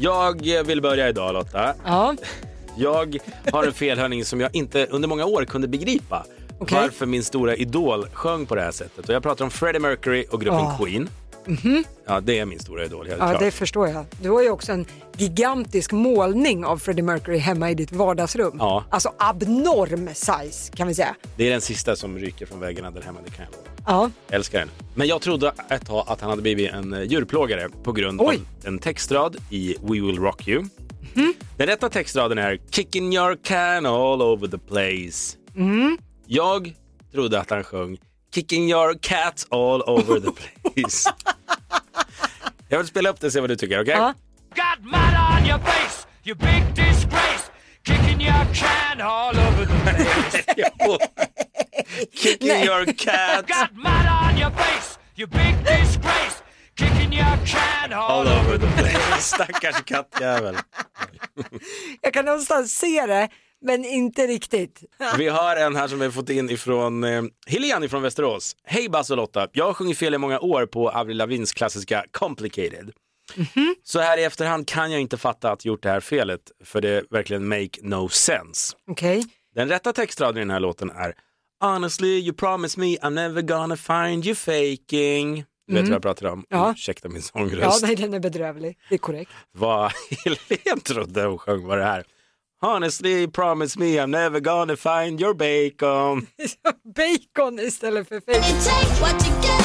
Jag vill börja idag Lotta. Ja, Jag har en felhörning som jag inte under många år kunde begripa. Okej. Varför min stora idol sjöng på det här sättet. Och jag pratar om Freddie Mercury och gruppen Ah. Queen. Ja, det är min stora idol, helt ja klart. det förstår jag. Du har ju också en gigantisk målning av Freddie Mercury hemma i ditt vardagsrum. Ja. Alltså abnorm size kan vi säga. Det är den sista som ryker från väggarna där hemma, det kan jag lova. Ja, Jag älskar den. Men jag trodde ett tag att han hade blivit en eh, djurplågare på grund Oj. av en textrad i We Will Rock You. Den rätta textraden är Kicking your can all over the place. Jag trodde att han sjöng Kicking your cat all over the place. Jag vill spela upp det och se vad du tycker, okej? Ja. Got mud on your face, you big disgrace. Kicking your can all over the place. Kicking your cat Got mud on your face, you big disgrace. Kicking your can all, all over the place. Stackars kattjävel. jag kan någonstans se det, men inte riktigt. Vi har en här som vi har fått in ifrån eh, Helene från Västerås. Hej Basse och Lotta, jag har sjungit fel i många år på Avril Lavins klassiska Complicated. Så här i efterhand kan jag inte fatta att jag gjort det här felet, för det verkligen make no sense. Okej. Den rätta textraden i den här låten är Honestly, you promised me I'm never gonna find you faking. Du vet vad jag pratar om? Ja. Ursäkta min Ja, sångröst. nej, den är bedrövlig. Det är korrekt. Vad Helene trodde hon sjöng var det här. Honestly, promise me I'm never gonna find your bacon. Bacon istället för fake. You take what you get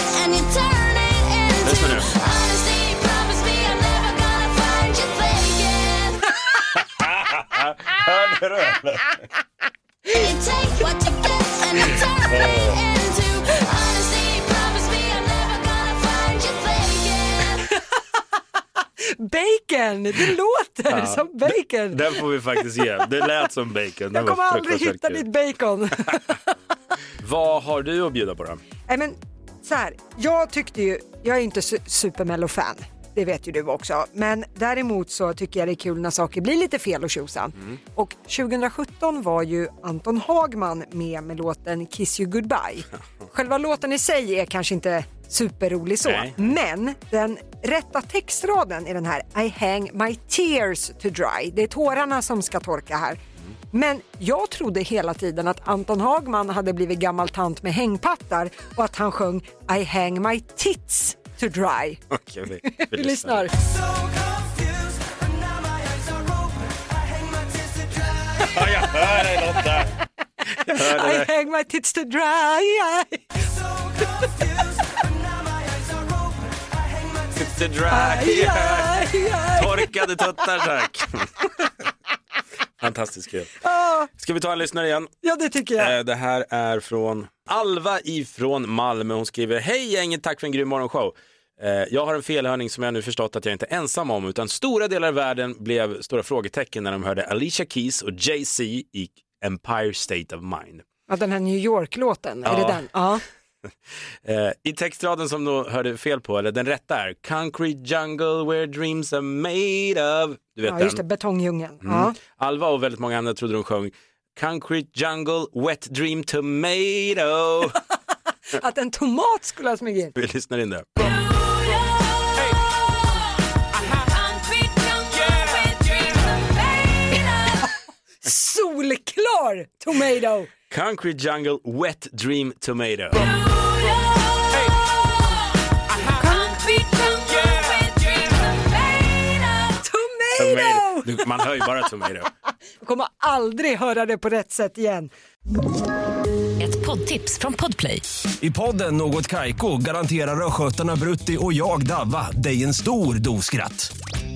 Bacon! Det låter som bacon. Den får vi faktiskt ge. Det lät som bacon. Den Jag kommer aldrig hitta ditt bacon. Vad har du att bjuda på då? Nej men så här, jag tyckte ju, jag är inte su- supermello-fan. Det vet ju du också. Men däremot så tycker jag det är kul när saker blir lite fel och tjosan. Och 2017 var ju Anton Hagman med med låten Kiss You Goodbye. Själva låten i sig är kanske inte superrolig så. Nej. Men den rätta textraden i den här I hang my tears to dry. Det är tårarna som ska torka här. Men jag trodde hela tiden att Anton Hagman hade blivit gammal tant med hängpattar och att han sjöng I hang my tits to dry. Okej, vi, vi Vi lyssnar. Ja, jag hör dig Lotta. I hang my tits to dry. Aj, aj. Torkade tuttar tack. Fantastiskt kul. Ska vi ta en lyssnare igen? Ja det tycker jag. Eh, Det här är från Alva ifrån Malmö. Hon skriver, hej gänget, tack för en grym morgonshow. Eh, Jag har en felhörning som jag nu förstått att jag inte är ensam om, utan stora delar av världen blev stora frågetecken när de hörde Alicia Keys och Jay-Z i Empire State of Mind. Ja, den här New York-låten, är det Ja. den? Ja. Eh, I textraden som du hörde fel på, eller den rätta är Concrete jungle where dreams are made of. Du vet ja, just det, den. betongdjungeln. Ja. Alva och väldigt många andra trodde de sjöng Concrete jungle wet dream tomato. Att en tomat skulle ha smugit in. Vi lyssnar in där. Solklar tomato! Concrete jungle wet dream tomato. Tomato! Du, man hör ju bara tomato. Jag kommer aldrig höra det på rätt sätt igen. Ett poddtips från Podplay. I podden Något Kaiko garanterar östgötarna Brutti och jag, Davva, dig en stor dos skratt.